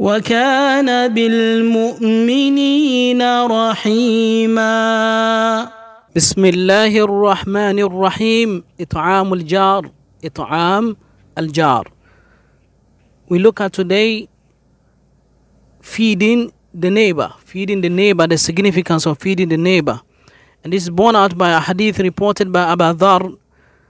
وكان بالمؤمنين رحيما بسم الله الرحمن الرحيم اطعام الجار اطعام الجار we look at today feeding the neighbor feeding the neighbor the significance of feeding the neighbor and this is borne out by a hadith reported by Abu Dhar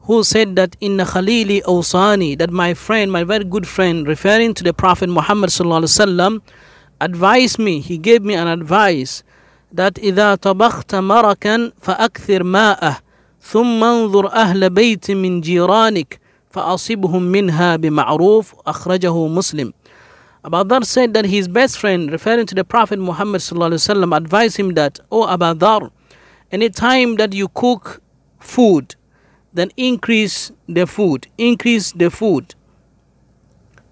who said that in Khalili Awsani that my friend my very good friend referring to the Prophet Muhammad sallallahu alaihi wasallam advised me he gave me an advice that إذا طبخت مركا فأكثر ماءه ثم انظر أهل بيت من جيرانك فأصبهم منها بمعروف أخرجه مسلم Abu Dhar said that his best friend, referring to the Prophet Muhammad وسلم, advised him that, Oh Abu Dhar, anytime that you cook food, then increase the food, increase the food,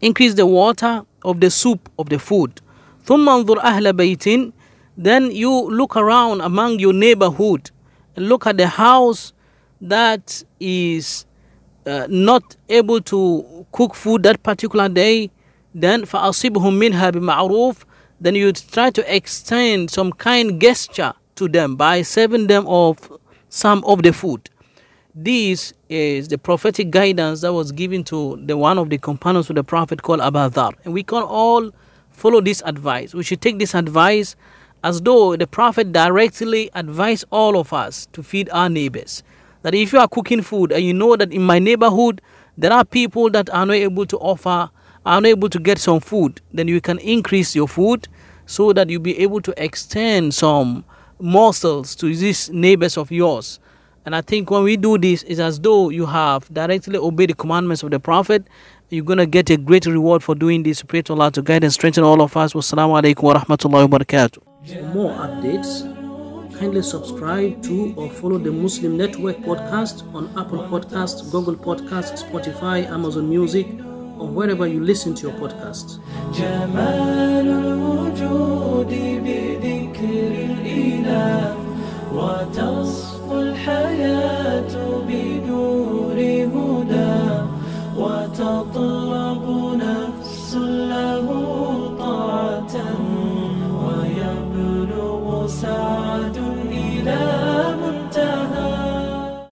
increase the water of the soup of the food. ثم انظر أهل بيت then you look around among your neighborhood and look at the house that is uh, not able to cook food that particular day, then فَأَصِبْهُم مِّنْهَا بِمَعْرُوفٍ Then you try to extend some kind gesture to them by serving them of some of the food. This is the prophetic guidance that was given to the one of the companions of the Prophet called Abu And we can all follow this advice. We should take this advice as though the Prophet directly advised all of us to feed our neighbors that if you are cooking food and you know that in my neighborhood there are people that are not able to offer, are not able to get some food, then you can increase your food so that you'll be able to extend some morsels to these neighbors of yours. And I think when we do this, it's as though you have directly obeyed the commandments of the Prophet. You're going to get a great reward for doing this. Pray to Allah to guide and strengthen all of us. Wassalamu alaikum wa rahmatullahi wa barakatuh. For more updates, kindly subscribe to or follow the Muslim Network podcast on Apple Podcasts, Google Podcasts, Spotify, Amazon Music, or wherever you listen to your podcasts. الحياة بنور هدى وتطلع